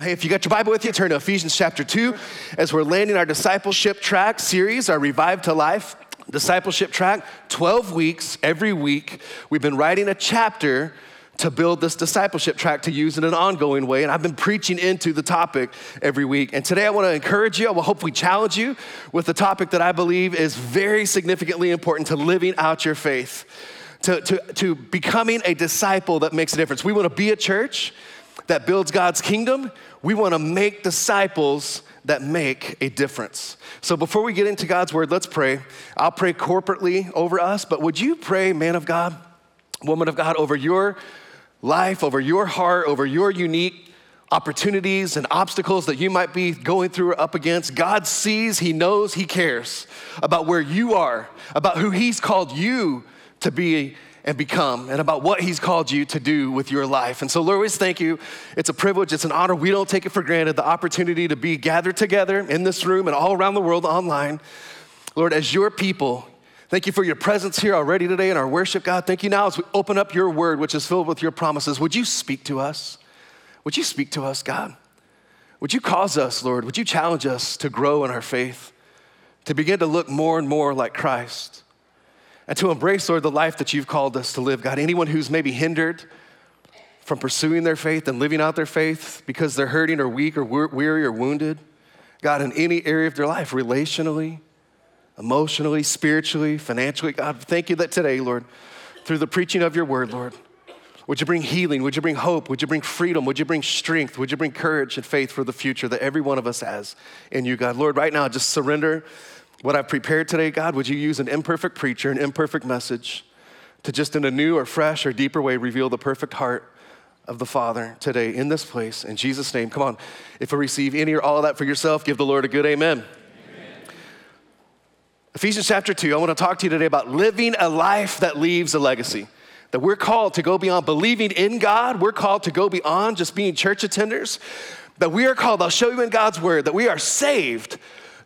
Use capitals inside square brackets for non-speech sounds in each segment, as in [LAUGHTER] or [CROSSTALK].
Hey, if you got your Bible with you, turn to Ephesians chapter 2 as we're landing our discipleship track series, our Revive to Life discipleship track. 12 weeks, every week, we've been writing a chapter to build this discipleship track to use in an ongoing way. And I've been preaching into the topic every week. And today I want to encourage you, I will hopefully challenge you with the topic that I believe is very significantly important to living out your faith, to, to, to becoming a disciple that makes a difference. We want to be a church that builds God's kingdom we want to make disciples that make a difference. So before we get into God's word, let's pray. I'll pray corporately over us, but would you pray, man of God, woman of God, over your life, over your heart, over your unique opportunities and obstacles that you might be going through or up against. God sees, He knows, He cares about where you are, about who He's called you to be and become and about what He's called you to do with your life. And so, Lord, we thank you. It's a privilege, it's an honor. We don't take it for granted the opportunity to be gathered together in this room and all around the world online. Lord, as your people, thank you for your presence here already today in our worship, God. Thank you now as we open up your word, which is filled with your promises. Would you speak to us? Would you speak to us, God? Would you cause us, Lord? Would you challenge us to grow in our faith, to begin to look more and more like Christ? And to embrace, Lord, the life that you've called us to live. God, anyone who's maybe hindered from pursuing their faith and living out their faith because they're hurting or weak or weary or wounded, God, in any area of their life, relationally, emotionally, spiritually, financially, God, thank you that today, Lord, through the preaching of your word, Lord, would you bring healing? Would you bring hope? Would you bring freedom? Would you bring strength? Would you bring courage and faith for the future that every one of us has in you, God? Lord, right now, just surrender what I've prepared today, God, would you use an imperfect preacher, an imperfect message to just in a new or fresh or deeper way reveal the perfect heart of the Father today in this place. In Jesus' name, come on. If you receive any or all of that for yourself, give the Lord a good amen. amen. Ephesians chapter 2, I want to talk to you today about living a life that leaves a legacy. That we're called to go beyond believing in God, we're called to go beyond just being church attenders. That we are called, I'll show you in God's word, that we are saved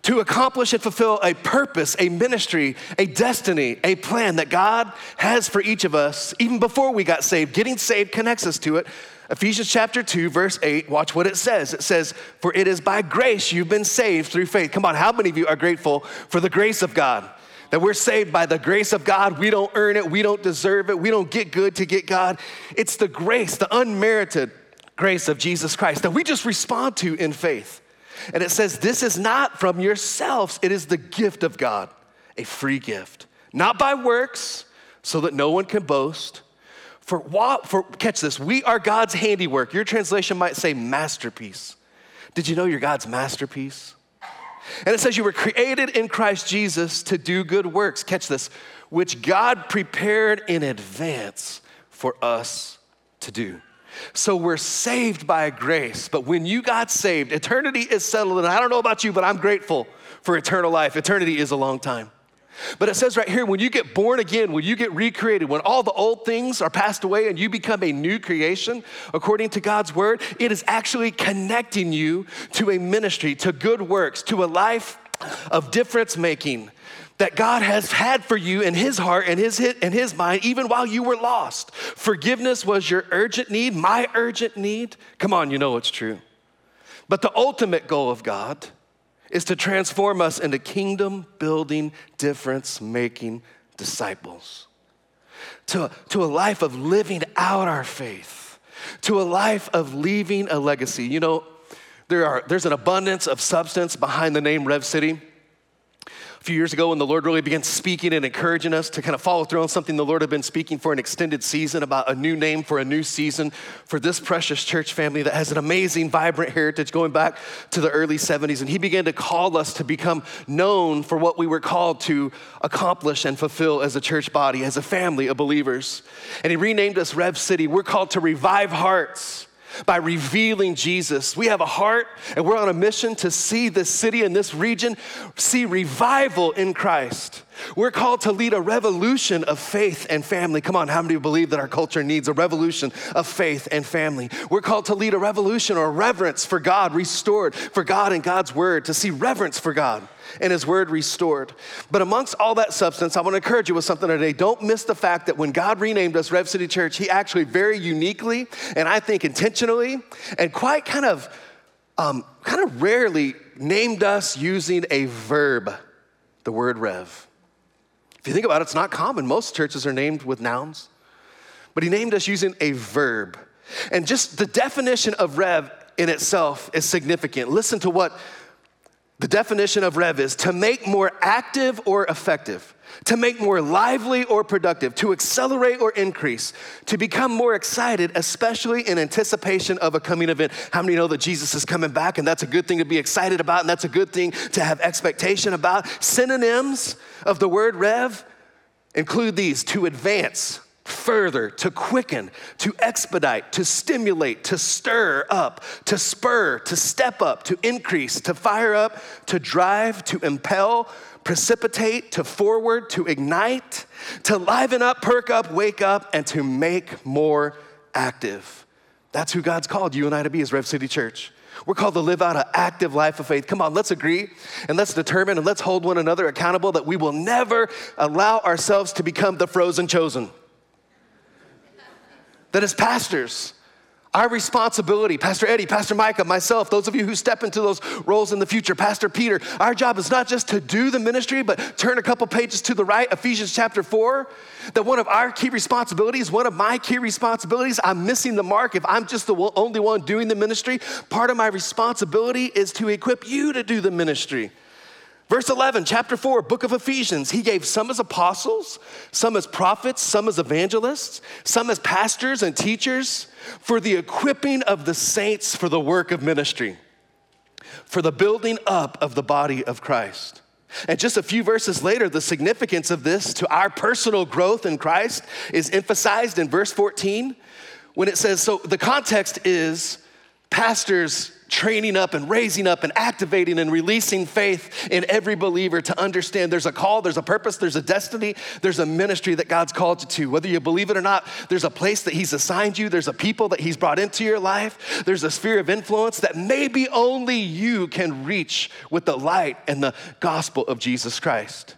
to accomplish and fulfill a purpose, a ministry, a destiny, a plan that God has for each of us, even before we got saved. Getting saved connects us to it. Ephesians chapter 2, verse 8, watch what it says. It says, For it is by grace you've been saved through faith. Come on, how many of you are grateful for the grace of God? That we're saved by the grace of God. We don't earn it, we don't deserve it, we don't get good to get God. It's the grace, the unmerited grace of Jesus Christ that we just respond to in faith. And it says, This is not from yourselves, it is the gift of God, a free gift, not by works, so that no one can boast. For, for catch this, we are God's handiwork. Your translation might say masterpiece. Did you know you're God's masterpiece? And it says you were created in Christ Jesus to do good works. Catch this, which God prepared in advance for us to do. So we're saved by grace. But when you got saved, eternity is settled. And I don't know about you, but I'm grateful for eternal life. Eternity is a long time. But it says right here when you get born again, when you get recreated, when all the old things are passed away and you become a new creation, according to God's word, it is actually connecting you to a ministry, to good works, to a life of difference making, that God has had for you in His heart and His, in His mind, even while you were lost. Forgiveness was your urgent need, my urgent need. Come on, you know it's true. But the ultimate goal of God is to transform us into kingdom building, difference making disciples. To, to a life of living out our faith, to a life of leaving a legacy. You know, there are, there's an abundance of substance behind the name Rev City a few years ago when the Lord really began speaking and encouraging us to kind of follow through on something the Lord had been speaking for an extended season about a new name for a new season for this precious church family that has an amazing, vibrant heritage going back to the early 70s. And He began to call us to become known for what we were called to accomplish and fulfill as a church body, as a family of believers. And He renamed us Rev City. We're called to revive hearts by revealing Jesus. We have a heart and we're on a mission to see this city and this region see revival in Christ. We're called to lead a revolution of faith and family. Come on, how many believe that our culture needs a revolution of faith and family? We're called to lead a revolution or reverence for God restored, for God and God's word, to see reverence for God and his word restored. But amongst all that substance, I want to encourage you with something today. Don't miss the fact that when God renamed us Rev City Church, he actually very uniquely and I think intentionally and quite kind of um, kind of rarely named us using a verb, the word rev. If you think about it, it's not common. Most churches are named with nouns, but he named us using a verb. And just the definition of rev in itself is significant. Listen to what the definition of rev is to make more active or effective, to make more lively or productive, to accelerate or increase, to become more excited, especially in anticipation of a coming event. How many know that Jesus is coming back and that's a good thing to be excited about and that's a good thing to have expectation about? Synonyms of the word rev include these to advance, further, to quicken, to expedite, to stimulate, to stir up, to spur, to step up, to increase, to fire up, to drive, to impel, precipitate, to forward, to ignite, to liven up, perk up, wake up, and to make more active. That's who God's called you and I to be as Rev City Church. We're called to live out an active life of faith. Come on, let's agree and let's determine and let's hold one another accountable that we will never allow ourselves to become the frozen chosen that as pastors, our responsibility, Pastor Eddie, Pastor Micah, myself, those of you who step into those roles in the future, Pastor Peter, our job is not just to do the ministry, but turn a couple pages to the right, Ephesians chapter 4, that one of our key responsibilities, one of my key responsibilities, I'm missing the mark if I'm just the only one doing the ministry. Part of my responsibility is to equip you to do the ministry. Verse 11, chapter 4, book of Ephesians. He gave some as apostles, some as prophets, some as evangelists, some as pastors and teachers for the equipping of the saints for the work of ministry, for the building up of the body of Christ. And just a few verses later, the significance of this to our personal growth in Christ is emphasized in verse 14 when it says, so the context is pastors training up and raising up and activating and releasing faith in every believer to understand there's a call, there's a purpose, there's a destiny, there's a ministry that God's called you to. Whether you believe it or not, there's a place that He's assigned you, there's a people that He's brought into your life, there's a sphere of influence that maybe only you can reach with the light and the gospel of Jesus Christ.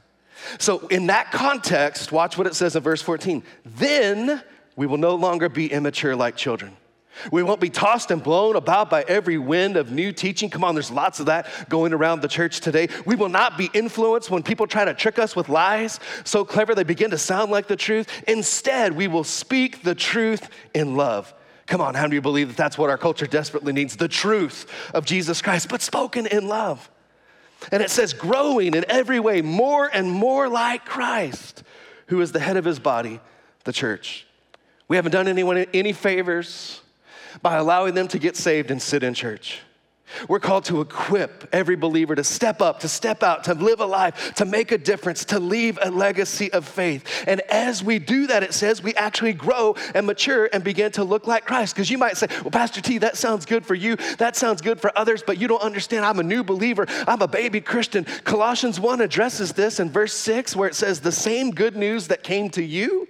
So, in that context, watch what it says in verse 14. Then we will no longer be immature like children we won't be tossed and blown about by every wind of new teaching. Come on, there's lots of that going around the church today. We will not be influenced when people try to trick us with lies so clever they begin to sound like the truth. Instead, we will speak the truth in love. Come on, how do you believe that that's what our culture desperately needs? The truth of Jesus Christ, but spoken in love. And it says, growing in every way more and more like Christ, who is the head of his body, the church. We haven't done anyone any favors by allowing them to get saved and sit in church. We're called to equip every believer to step up, to step out, to live a life, to make a difference, to leave a legacy of faith. And as we do that, it says we actually grow and mature and begin to look like Christ. Because you might say, Well, Pastor T, that sounds good for you. That sounds good for others, but you don't understand. I'm a new believer. I'm a baby Christian. Colossians 1 addresses this in verse 6, where it says, The same good news that came to you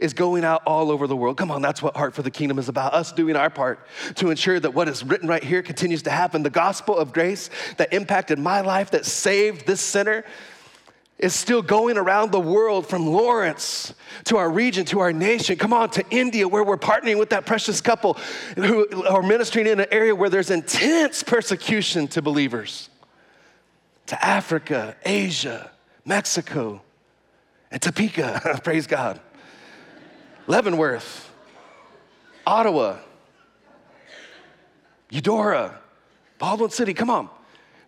is going out all over the world. Come on, that's what Heart for the Kingdom is about. Us doing our part to ensure that what is written right here continues to happen. The gospel of grace that impacted my life, that saved this sinner, is still going around the world from Lawrence to our region, to our nation. Come on, to India, where we're partnering with that precious couple who are ministering in an area where there's intense persecution to believers. To Africa, Asia, Mexico, and Topeka. [LAUGHS] Praise God. Leavenworth, Ottawa, Eudora, Baldwin City. Come on.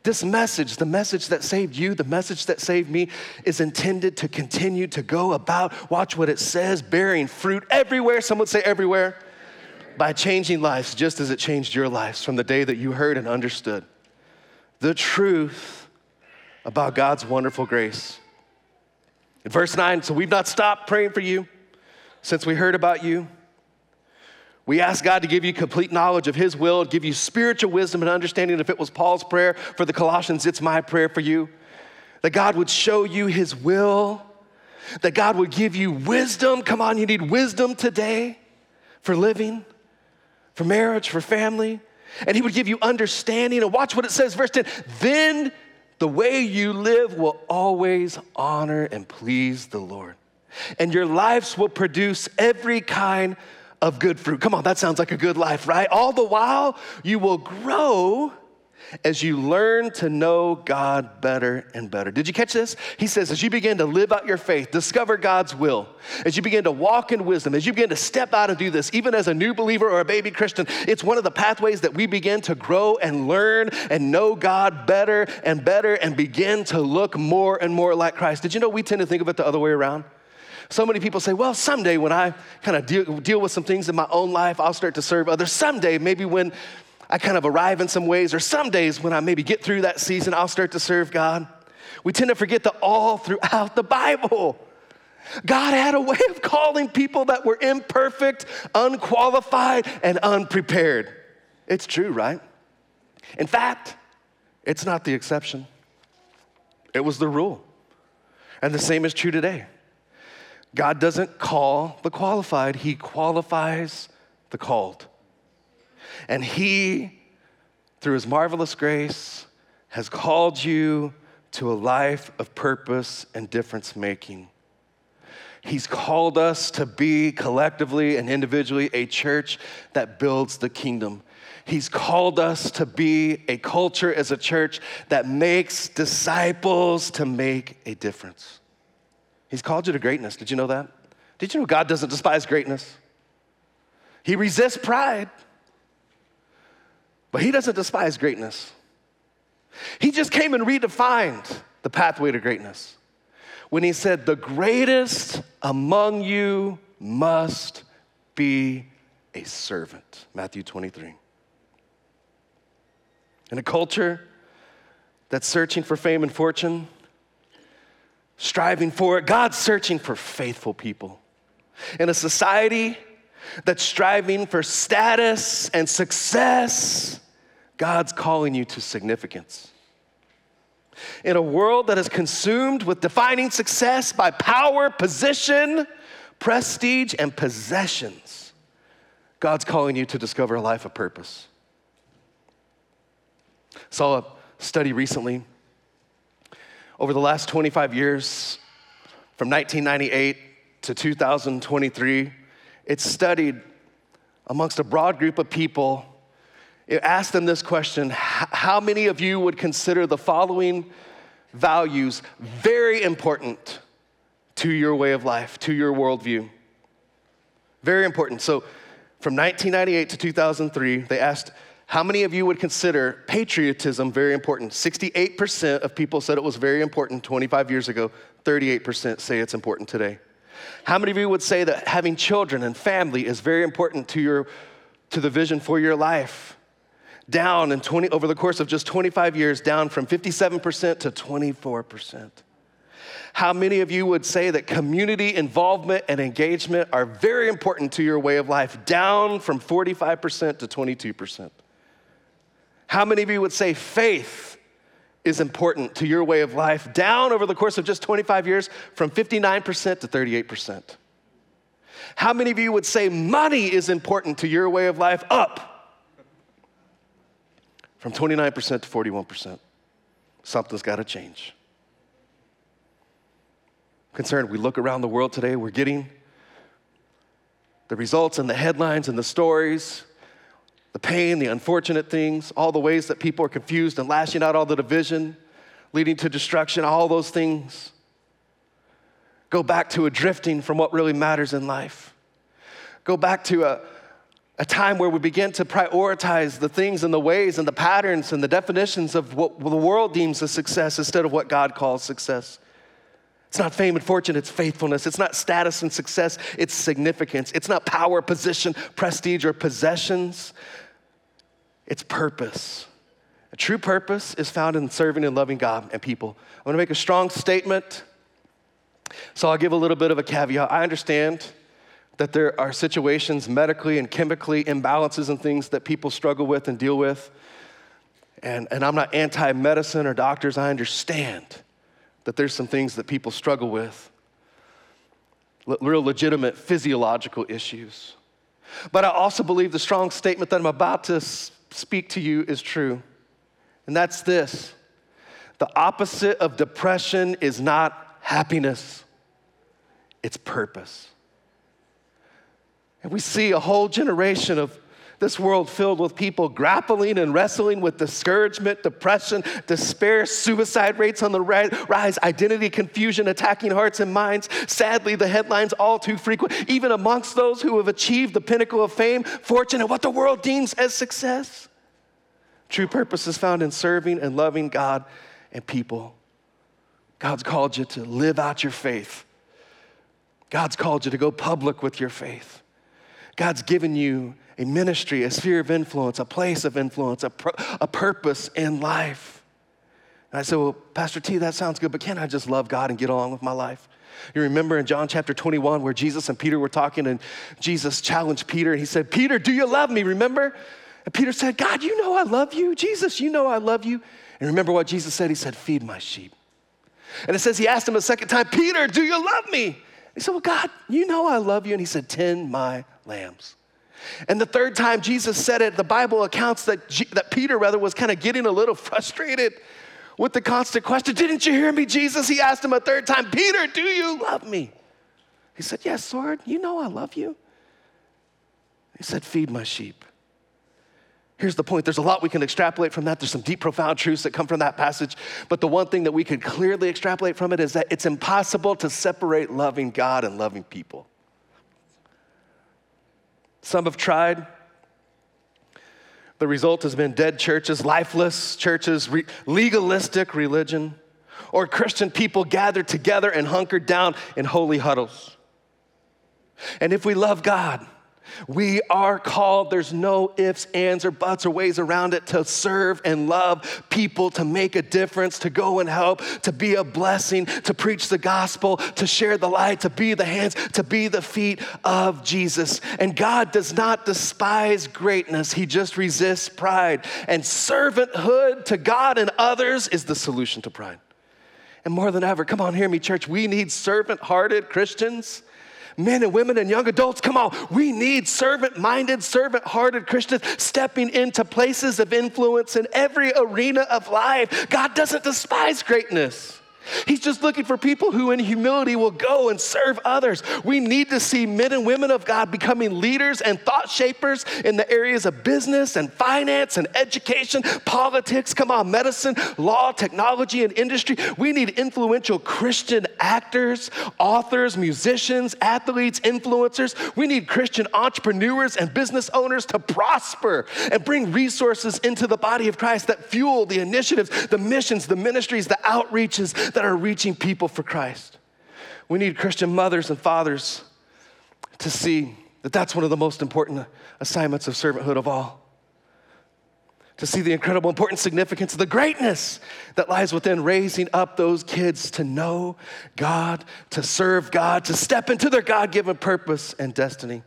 This message, the message that saved you, the message that saved me, is intended to continue to go about, watch what it says, bearing fruit everywhere. Some would say everywhere. By changing lives just as it changed your lives from the day that you heard and understood the truth about God's wonderful grace. In verse 9, so we've not stopped praying for you since we heard about you. We ask God to give you complete knowledge of His will, give you spiritual wisdom and understanding. If it was Paul's prayer for the Colossians, it's my prayer for you. That God would show you His will, that God would give you wisdom. Come on, you need wisdom today for living, for marriage, for family. And He would give you understanding. And watch what it says, verse 10 then the way you live will always honor and please the Lord and your lives will produce every kind of good fruit. Come on, that sounds like a good life, right? All the while, you will grow as you learn to know God better and better. Did you catch this? He says, as you begin to live out your faith, discover God's will, as you begin to walk in wisdom, as you begin to step out and do this, even as a new believer or a baby Christian, it's one of the pathways that we begin to grow and learn and know God better and better and begin to look more and more like Christ. Did you know we tend to think of it the other way around? So many people say, well, someday when I kind of deal, deal with some things in my own life, I'll start to serve others. Someday, maybe when I kind of arrive in some ways, or some days when I maybe get through that season, I'll start to serve God. We tend to forget that all throughout the Bible, God had a way of calling people that were imperfect, unqualified, and unprepared. It's true, right? In fact, it's not the exception, it was the rule. And the same is true today. God doesn't call the qualified, He qualifies the called. And He, through His marvelous grace, has called you to a life of purpose and difference making. He's called us to be collectively and individually a church that builds the kingdom. He's called us to be a culture as a church that makes disciples to make a difference. He's called you to greatness. Did you know that? Did you know God doesn't despise greatness? He resists pride. But he doesn't despise greatness. He just came and redefined the pathway to greatness when he said, The greatest among you must be a servant. Matthew 23. In a culture that's searching for fame and fortune, striving for it, God's searching for faithful people. In a society that's striving for status and success, God's calling you to significance. In a world that is consumed with defining success by power, position, prestige, and possessions, God's calling you to discover a life of purpose. Saw a study recently. Over the last 25 years, from 1998 to 2023, it studied amongst a broad group of people it asked them this question How many of you would consider the following values very important to your way of life, to your worldview? Very important. So, from 1998 to 2003, they asked, How many of you would consider patriotism very important? 68% of people said it was very important 25 years ago, 38% say it's important today. How many of you would say that having children and family is very important to, your, to the vision for your life? down in 20, over the course of just 25 years, down from 57% to 24%. How many of you would say that community involvement and engagement are very important to your way of life, down from 45% to 22%? How many of you would say faith is important to your way of life, down over the course of just 25 years from 59% to 38%? How many of you would say money is important to your way of life, up from 29% to 41%. Something's got to change. Concerned, we look around the world today, we're getting the results and the headlines and the stories, the pain, the unfortunate things, all the ways that people are confused and lashing out all the division, leading to destruction, all those things. Go back to a drifting from what really matters in life. Go back to a, a time where we begin to prioritize the things and the ways and the patterns and the definitions of what the world deems as success instead of what God calls success. It's not fame and fortune, it's faithfulness. It's not status and success, it's significance. It's not power, position, prestige, or possessions. It's purpose. A true purpose is found in serving and loving God and people. I want to make a strong statement, so I'll give a little bit of a caveat. I understand that there are situations medically and chemically imbalances and things that people struggle with and deal with. And, and I'm not anti medicine or doctors, I understand that there's some things that people struggle with, real legitimate physiological issues. But I also believe the strong statement that I'm about to speak to you is true. And that's this the opposite of depression is not happiness, it's purpose. And we see a whole generation of This world filled with people grappling and wrestling with discouragement, depression, despair, suicide rates on the rise, identity confusion attacking hearts and minds. Sadly, the headlines all too frequent, even amongst those who have achieved the pinnacle of fame, fortune, and what the world deems as success. True purpose is found in serving and loving God and people. God's called you to live out your faith. God's called you to go public with your faith. God's given you a ministry, a sphere of influence, a place of influence, a, a purpose in life. And I said, Well, Pastor T, that sounds good, but can't I just love God and get along with my life? You remember in John chapter 21 where Jesus and Peter were talking, and Jesus challenged Peter, and he said, Peter, do you love me? Remember? And Peter said, God, you know I love you. Jesus, you know I love you. And remember what Jesus said? He said, Feed my sheep. And it says he asked him a second time, Peter, do you love me? He said, Well, God, you know I love you. And he said, Tend my lambs. And the third time Jesus said it, the Bible accounts that, G- that Peter, rather, was kind of getting a little [LAUGHS] frustrated with the constant question Didn't you hear me, Jesus? He asked him a third time, Peter, do you love me? He said, Yes, Lord, you know I love you. He said, Feed my sheep. Here's the point there's a lot we can extrapolate from that. There's some deep, profound truths that come from that passage. But the one thing that we can clearly extrapolate from it is that it's impossible to separate loving God and loving people. Some have tried. The result has been dead churches, lifeless churches, re- legalistic religion, or Christian people gathered together and hunkered down in holy huddles. And if we love God, we are called, there's no ifs, ands, or buts, or ways around it to serve and love people, to make a difference, to go and help, to be a blessing, to preach the gospel, to share the light, to be the hands, to be the feet of Jesus. And God does not despise greatness, He just resists pride. And servanthood to God and others is the solution to pride. And more than ever, come on, hear me, church, we need servant hearted Christians men and women and young adults, come on. We need servant minded, servant hearted Christians stepping into places of influence in every arena of life. God doesn't despise greatness. He's just looking for people who, in humility, will go and serve others. We need to see men and women of God becoming leaders and thought shapers in the areas of business and finance and education, politics, come on, medicine, law, technology, and industry. We need influential Christian actors, authors, musicians, athletes, influencers. We need Christian entrepreneurs and business owners to prosper and bring resources into the body of Christ that fuel the initiatives, the missions, the ministries, the outreaches that are reaching people for Christ. We need Christian mothers and fathers to see that that's one of the most important assignments of servanthood of all. To see the incredible important significance, of the greatness that lies within raising up those kids to know God, to serve God, to step into their God given purpose and destiny.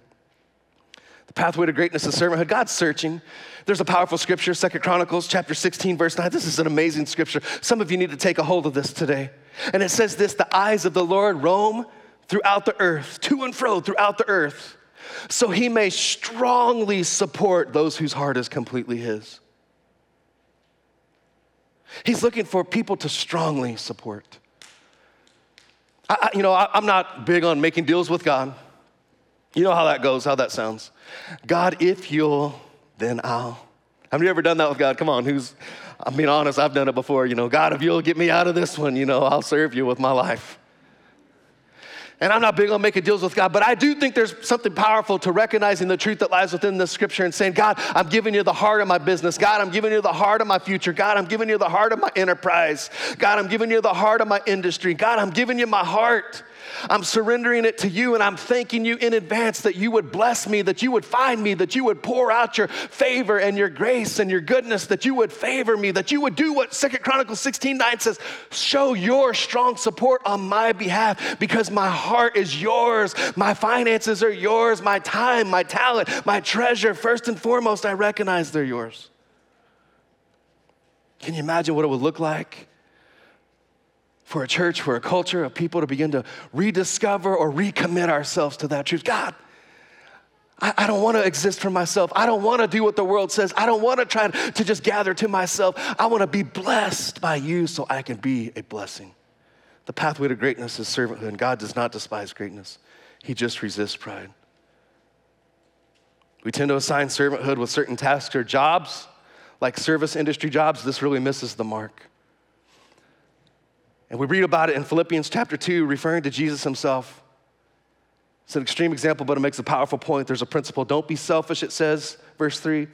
Pathway to greatness is servanthood. God's searching. There's a powerful scripture, Second Chronicles chapter 16, verse 9. This is an amazing scripture. Some of you need to take a hold of this today. And it says this the eyes of the Lord roam throughout the earth, to and fro throughout the earth, so he may strongly support those whose heart is completely his. He's looking for people to strongly support. I, you know, I, I'm not big on making deals with God. You know how that goes, how that sounds. God, if you'll, then I'll. Have you ever done that with God? Come on, who's, I'm being honest, I've done it before. You know, God, if you'll get me out of this one, you know, I'll serve you with my life. And I'm not big on making deals with God, but I do think there's something powerful to recognizing the truth that lies within the scripture and saying, God, I'm giving you the heart of my business. God, I'm giving you the heart of my future. God, I'm giving you the heart of my enterprise. God, I'm giving you the heart of my industry. God, I'm giving you my heart. I'm surrendering it to you and I'm thanking you in advance that you would bless me, that you would find me, that you would pour out your favor and your grace and your goodness, that you would favor me, that you would do what Second Chronicles 16 9 says show your strong support on my behalf because my heart is yours, my finances are yours, my time, my talent, my treasure. First and foremost, I recognize they're yours. Can you imagine what it would look like? for a church, for a culture of people to begin to rediscover or recommit ourselves to that truth. God, I, I don't want to exist for myself. I don't want to do what the world says. I don't want to try to just gather to myself. I want to be blessed by you so I can be a blessing. The pathway to greatness is servanthood, and God does not despise greatness, He just resists pride. We tend to assign servanthood with certain tasks or jobs, like service industry jobs. This really misses the mark. And we read about it in Philippians chapter 2, referring to Jesus himself. It's an extreme example, but it makes a powerful point. There's a principle. Don't be selfish, it says, verse 3.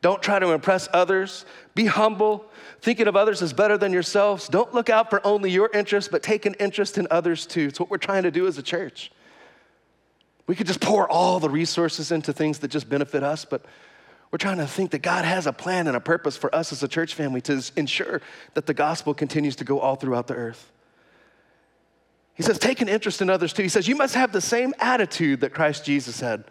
Don't try to impress others. Be humble. Thinking of others as better than yourselves. Don't look out for only your interests, but take an interest in others too. It's what we're trying to do as a church. We could just pour all the resources into things that just benefit us, but we're trying to think that God has a plan and a purpose for us as a church family to ensure that the gospel continues to go all throughout the earth. He says, take an interest in others too. He says, you must have the same attitude that Christ Jesus had.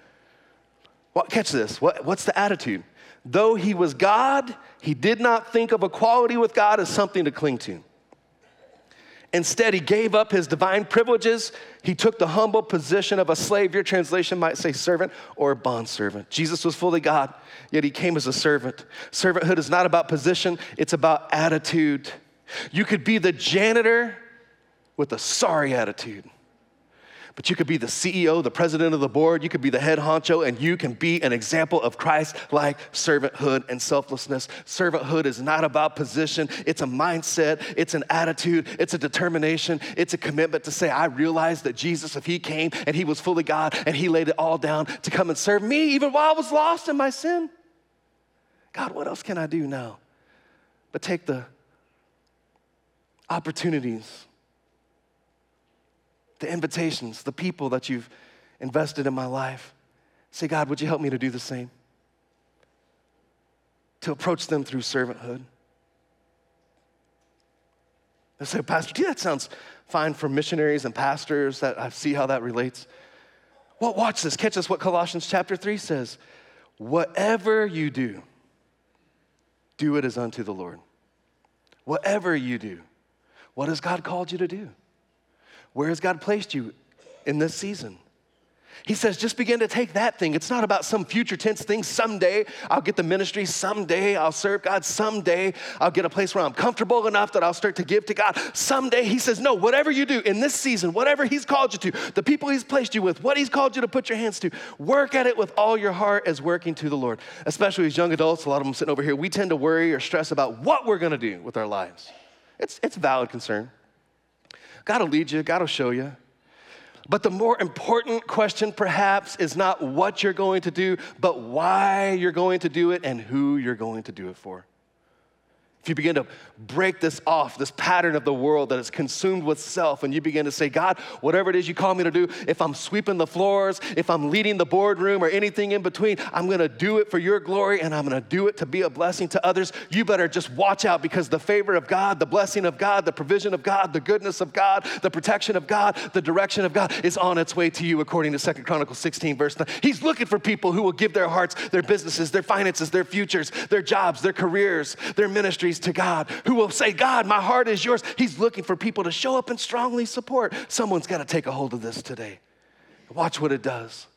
Well, catch this. What, what's the attitude? Though he was God, he did not think of equality with God as something to cling to. Instead, he gave up his divine privileges. He took the humble position of a slave. Your translation might say servant or bondservant. Jesus was fully God, yet he came as a servant. Servanthood is not about position, it's about attitude. You could be the janitor with a sorry attitude. But you could be the CEO, the president of the board, you could be the head honcho, and you can be an example of Christ like servanthood and selflessness. Servanthood is not about position, it's a mindset, it's an attitude, it's a determination, it's a commitment to say, I realize that Jesus, if He came and He was fully God and He laid it all down to come and serve me, even while I was lost in my sin. God, what else can I do now? But take the opportunities the invitations, the people that you've invested in my life. Say, God, would you help me to do the same? To approach them through servanthood. They say, Pastor T, that sounds fine for missionaries and pastors. That I see how that relates. Well, watch this. Catch this what Colossians chapter 3 says. Whatever you do, do it as unto the Lord. Whatever you do, what has God called you to do? Where has God placed you in this season? He says, just begin to take that thing. It's not about some future tense thing. Someday I'll get the ministry. Someday I'll serve God. Someday I'll get a place where I'm comfortable enough that I'll start to give to God. Someday, He says, no, whatever you do in this season, whatever He's called you to, the people He's placed you with, what He's called you to put your hands to, work at it with all your heart as working to the Lord. Especially as young adults, a lot of them sitting over here, we tend to worry or stress about what we're going to do with our lives. It's, it's a valid concern. God will lead you, God will show you. But the more important question, perhaps, is not what you're going to do, but why you're going to do it and who you're going to do it for. If you begin to break this off, this pattern of the world that is consumed with self, and you begin to say, God, whatever it is you call me to do, if I'm sweeping the floors, if I'm leading the boardroom or anything in between, I'm gonna do it for your glory and I'm gonna do it to be a blessing to others. You better just watch out because the favor of God, the blessing of God, the provision of God, the goodness of God, the protection of God, the direction of God is on its way to you, according to Second Chronicles 16, verse 9. He's looking for people who will give their hearts, their businesses, their finances, their futures, their jobs, their careers, their ministries to God, who will say, God, my heart is yours. He's looking for people to show up and strongly support. Someone's got to take a hold of this today. Watch what it does.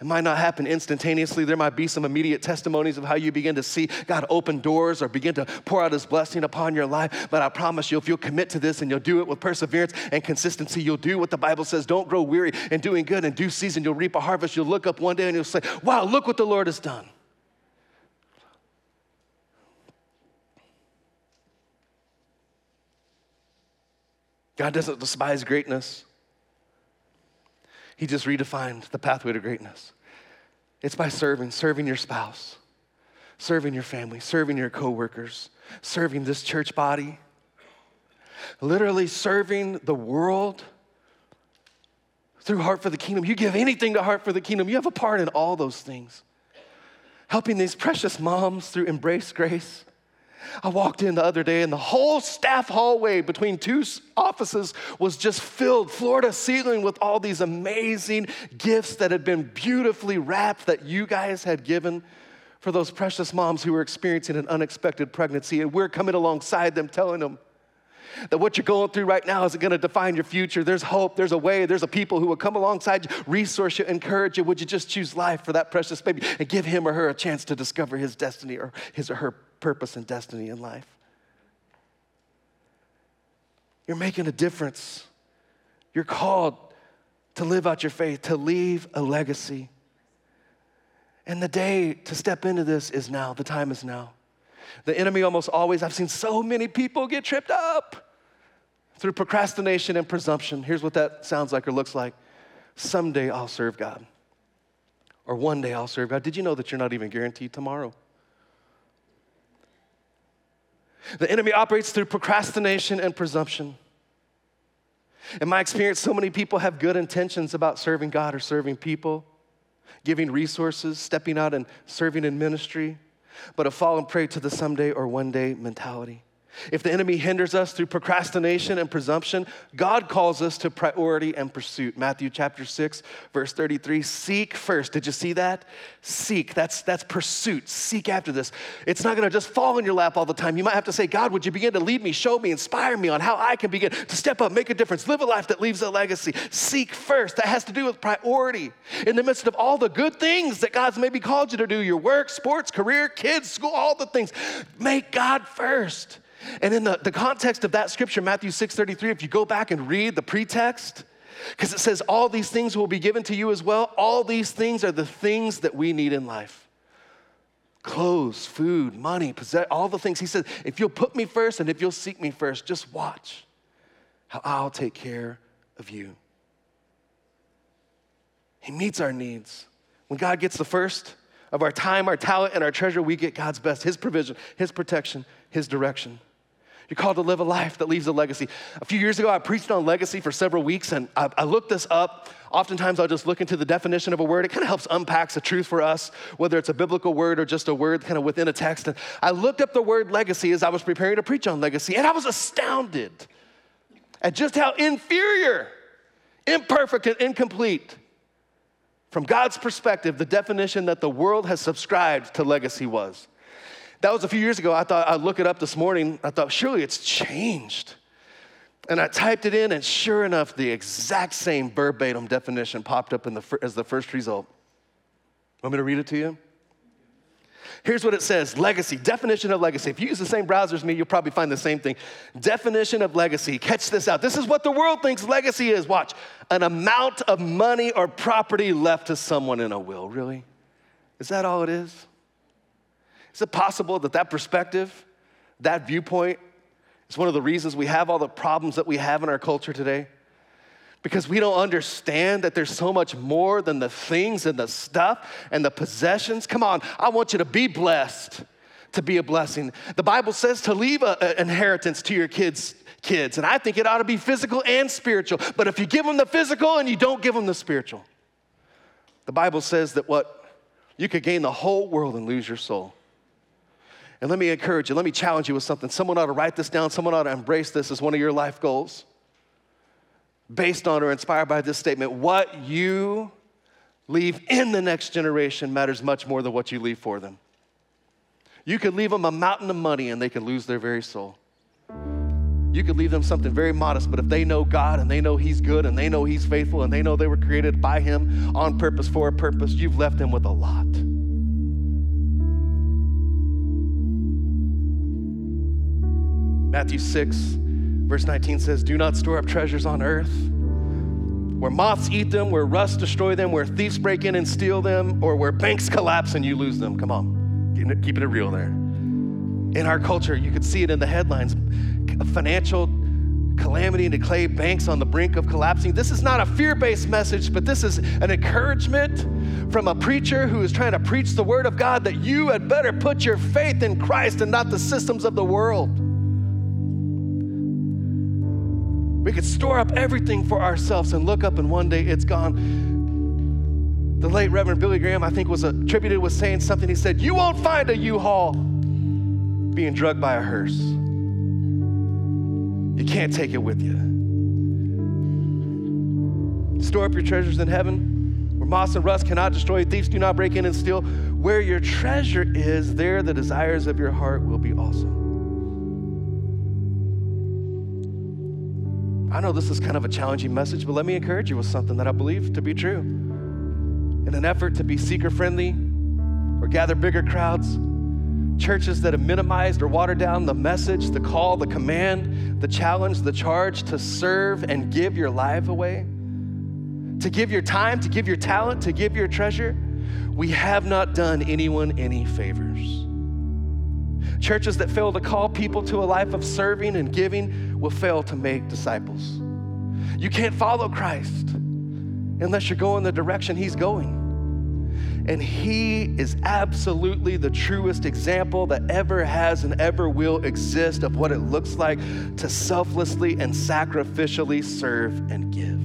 It might not happen instantaneously. There might be some immediate testimonies of how you begin to see God open doors or begin to pour out His blessing upon your life. But I promise you, if you'll commit to this and you'll do it with perseverance and consistency, you'll do what the Bible says. Don't grow weary in doing good. In due season, you'll reap a harvest. You'll look up one day and you'll say, Wow, look what the Lord has done. God doesn't despise greatness. He just redefined the pathway to greatness. It's by serving, serving your spouse, serving your family, serving your coworkers, serving this church body, literally serving the world through Heart for the Kingdom. You give anything to Heart for the Kingdom, you have a part in all those things. Helping these precious moms through Embrace Grace I walked in the other day and the whole staff hallway between two offices was just filled, floor to ceiling, with all these amazing gifts that had been beautifully wrapped that you guys had given for those precious moms who were experiencing an unexpected pregnancy. And we're coming alongside them, telling them, that what you're going through right now isn't going to define your future. There's hope, there's a way, there's a people who will come alongside you, resource you, encourage you. Would you just choose life for that precious baby and give him or her a chance to discover his destiny or his or her purpose and destiny in life. You're making a difference. You're called to live out your faith, to leave a legacy. And the day to step into this is now. The time is now. The enemy almost always, I've seen so many people get tripped up through procrastination and presumption. Here's what that sounds like or looks like someday I'll serve God, or one day I'll serve God. Did you know that you're not even guaranteed tomorrow? The enemy operates through procrastination and presumption. In my experience, so many people have good intentions about serving God or serving people, giving resources, stepping out and serving in ministry, but have fallen prey to the someday or one day mentality. If the enemy hinders us through procrastination and presumption, God calls us to priority and pursuit. Matthew chapter 6, verse 33. Seek first. Did you see that? Seek. That's, that's pursuit. Seek after this. It's not going to just fall in your lap all the time. You might have to say, God, would you begin to lead me, show me, inspire me on how I can begin to step up, make a difference, live a life that leaves a legacy. Seek first. That has to do with priority. In the midst of all the good things that God's maybe called you to do your work, sports, career, kids, school, all the things make God first. And in the, the context of that scripture, Matthew 6:33, if you go back and read the pretext, because it says, All these things will be given to you as well. All these things are the things that we need in life clothes, food, money, possess, all the things. He says, If you'll put me first and if you'll seek me first, just watch how I'll take care of you. He meets our needs. When God gets the first of our time, our talent, and our treasure, we get God's best, His provision, His protection, His direction. You're called to live a life that leaves a legacy. A few years ago, I preached on legacy for several weeks, and I, I looked this up. Oftentimes, I'll just look into the definition of a word. It kind of helps unpack the truth for us, whether it's a biblical word or just a word kind of within a text. And I looked up the word legacy as I was preparing to preach on legacy, and I was astounded at just how inferior, imperfect, and incomplete, from God's perspective, the definition that the world has subscribed to legacy was. That was a few years ago. I thought I'd look it up this morning. I thought, surely it's changed. And I typed it in, and sure enough, the exact same verbatim definition popped up in the, as the first result. Want me to read it to you? Here's what it says legacy, definition of legacy. If you use the same browser as me, you'll probably find the same thing. Definition of legacy. Catch this out. This is what the world thinks legacy is. Watch. An amount of money or property left to someone in a will. Really? Is that all it is? Is it possible that that perspective, that viewpoint, is one of the reasons we have all the problems that we have in our culture today? Because we don't understand that there's so much more than the things and the stuff and the possessions. Come on, I want you to be blessed to be a blessing. The Bible says to leave an inheritance to your kids kids and I think it ought to be physical and spiritual. But if you give them the physical and you don't give them the spiritual. The Bible says that what you could gain the whole world and lose your soul. And let me encourage you, let me challenge you with something. Someone ought to write this down, someone ought to embrace this as one of your life goals. Based on or inspired by this statement, what you leave in the next generation matters much more than what you leave for them. You could leave them a mountain of money and they could lose their very soul. You could leave them something very modest, but if they know God and they know He's good and they know He's faithful and they know they were created by Him on purpose for a purpose, you've left them with a lot. Matthew 6, verse 19 says, Do not store up treasures on earth where moths eat them, where rust destroy them, where thieves break in and steal them, or where banks collapse and you lose them. Come on, keeping it real there. In our culture, you could see it in the headlines financial calamity and decay, banks on the brink of collapsing. This is not a fear based message, but this is an encouragement from a preacher who is trying to preach the word of God that you had better put your faith in Christ and not the systems of the world. We could store up everything for ourselves and look up and one day it's gone. The late Reverend Billy Graham, I think, was attributed with saying something. He said, You won't find a U Haul being drugged by a hearse. You can't take it with you. Store up your treasures in heaven where moss and rust cannot destroy, thieves do not break in and steal. Where your treasure is, there the desires of your heart will be also. I know this is kind of a challenging message, but let me encourage you with something that I believe to be true. In an effort to be seeker friendly or gather bigger crowds, churches that have minimized or watered down the message, the call, the command, the challenge, the charge to serve and give your life away, to give your time, to give your talent, to give your treasure, we have not done anyone any favors. Churches that fail to call people to a life of serving and giving will fail to make disciples. You can't follow Christ unless you're going the direction He's going. And He is absolutely the truest example that ever has and ever will exist of what it looks like to selflessly and sacrificially serve and give.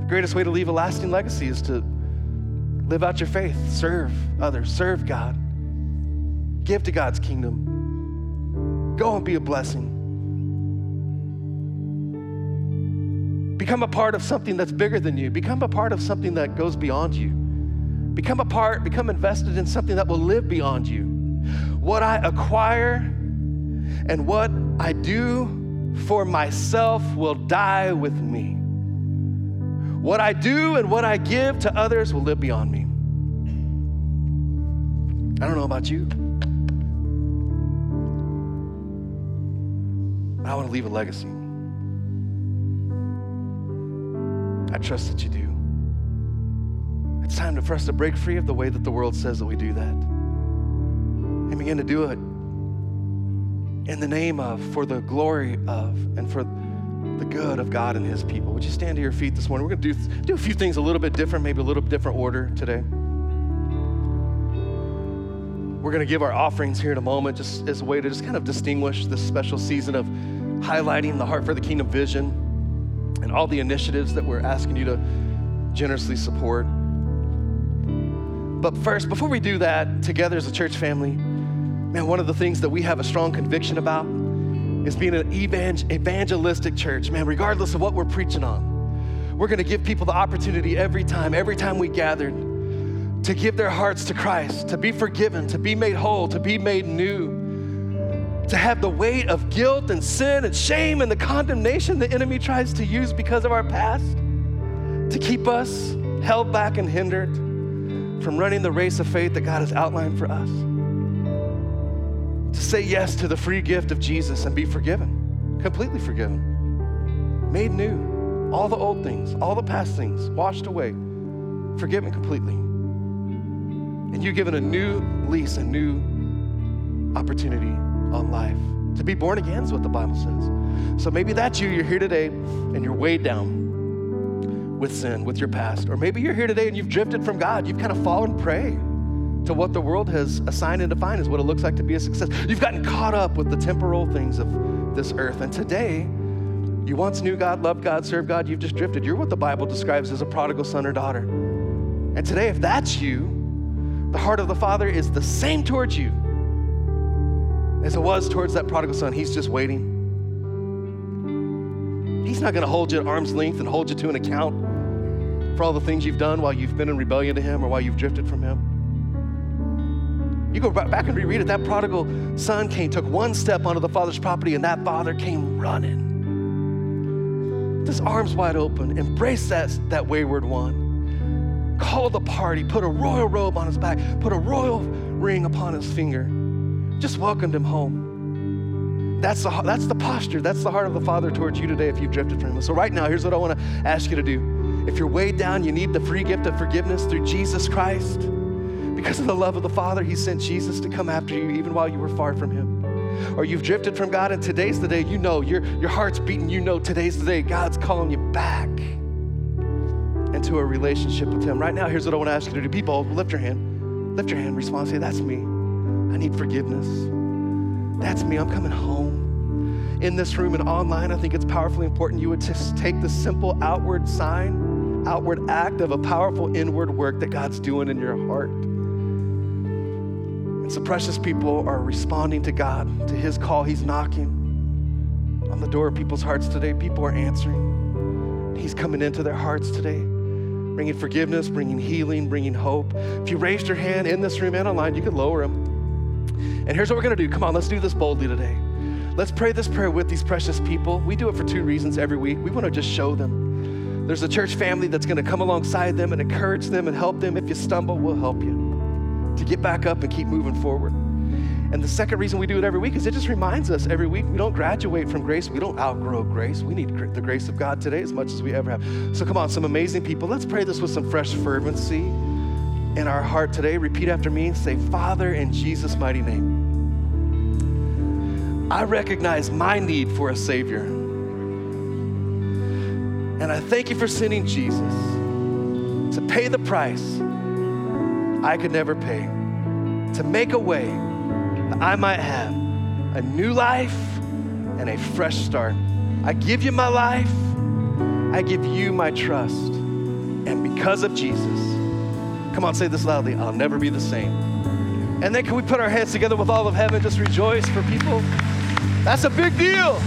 The greatest way to leave a lasting legacy is to live out your faith, serve others, serve God, give to God's kingdom, go and be a blessing. Become a part of something that's bigger than you. Become a part of something that goes beyond you. Become a part, become invested in something that will live beyond you. What I acquire and what I do for myself will die with me. What I do and what I give to others will live beyond me. I don't know about you. I want to leave a legacy. I trust that you do. It's time for us to break free of the way that the world says that we do that and begin to do it in the name of, for the glory of, and for the good of God and His people. Would you stand to your feet this morning? We're going to do, do a few things a little bit different, maybe a little different order today. We're going to give our offerings here in a moment just as a way to just kind of distinguish this special season of highlighting the Heart for the Kingdom vision and all the initiatives that we're asking you to generously support. But first, before we do that together as a church family, man, one of the things that we have a strong conviction about is being an evangelistic church, man, regardless of what we're preaching on. We're gonna give people the opportunity every time, every time we gathered, to give their hearts to Christ, to be forgiven, to be made whole, to be made new to have the weight of guilt and sin and shame and the condemnation the enemy tries to use because of our past to keep us held back and hindered from running the race of faith that God has outlined for us. To say yes to the free gift of Jesus and be forgiven, completely forgiven, made new. All the old things, all the past things washed away, forgiven completely. And you're given a new lease, a new opportunity on life. To be born again is what the Bible says. So maybe that's you. You're here today and you're weighed down with sin, with your past. Or maybe you're here today and you've drifted from God. You've kind of fallen prey to what the world has assigned and defined as what it looks like to be a success. You've gotten caught up with the temporal things of this earth. And today, you once knew God, loved God, served God, you've just drifted. You're what the Bible describes as a prodigal son or daughter. And today, if that's you, the heart of the Father is the same towards you as it was towards that prodigal son, he's just waiting. He's not going to hold you at arm's length and hold you to an account for all the things you've done while you've been in rebellion to him or while you've drifted from him. You go back and reread it. That prodigal son came, took one step onto the father's property, and that father came running. His arms wide open, embraced that, that wayward one, called the party, put a royal robe on his back, put a royal ring upon his finger just welcomed him home. That's the, that's the posture, that's the heart of the Father towards you today if you've drifted from Him. So, right now, here's what I want to ask you to do. If you're weighed down, you need the free gift of forgiveness through Jesus Christ. Because of the love of the Father, He sent Jesus to come after you even while you were far from Him. Or you've drifted from God, and today's the day you know your, your heart's beating, you know today's the day God's calling you back into a relationship with Him. Right now, here's what I want to ask you to do. Be bold, lift your hand. Lift your hand, respond, say, That's me. I need forgiveness. That's me. I'm coming home. In this room and online, I think it's powerfully important you would just take the simple outward sign, outward act of a powerful inward work that God's doing in your heart. And so, precious people are responding to God, to His call. He's knocking on the door of people's hearts today. People are answering. He's coming into their hearts today bringing forgiveness, bringing healing, bringing hope. If you raised your hand in this room and online, you could lower them. And here's what we're gonna do. Come on, let's do this boldly today. Let's pray this prayer with these precious people. We do it for two reasons every week. We wanna just show them. There's a church family that's gonna come alongside them and encourage them and help them. If you stumble, we'll help you to get back up and keep moving forward. And the second reason we do it every week is it just reminds us every week we don't graduate from grace. We don't outgrow grace. We need the grace of God today as much as we ever have. So come on, some amazing people. Let's pray this with some fresh fervency. In our heart today, repeat after me. Say, Father, in Jesus' mighty name, I recognize my need for a Savior. And I thank you for sending Jesus to pay the price I could never pay, to make a way that I might have a new life and a fresh start. I give you my life, I give you my trust. And because of Jesus, come on, say this loudly I'll never be the same. And then can we put our hands together with all of heaven, just rejoice for people? That's a big deal.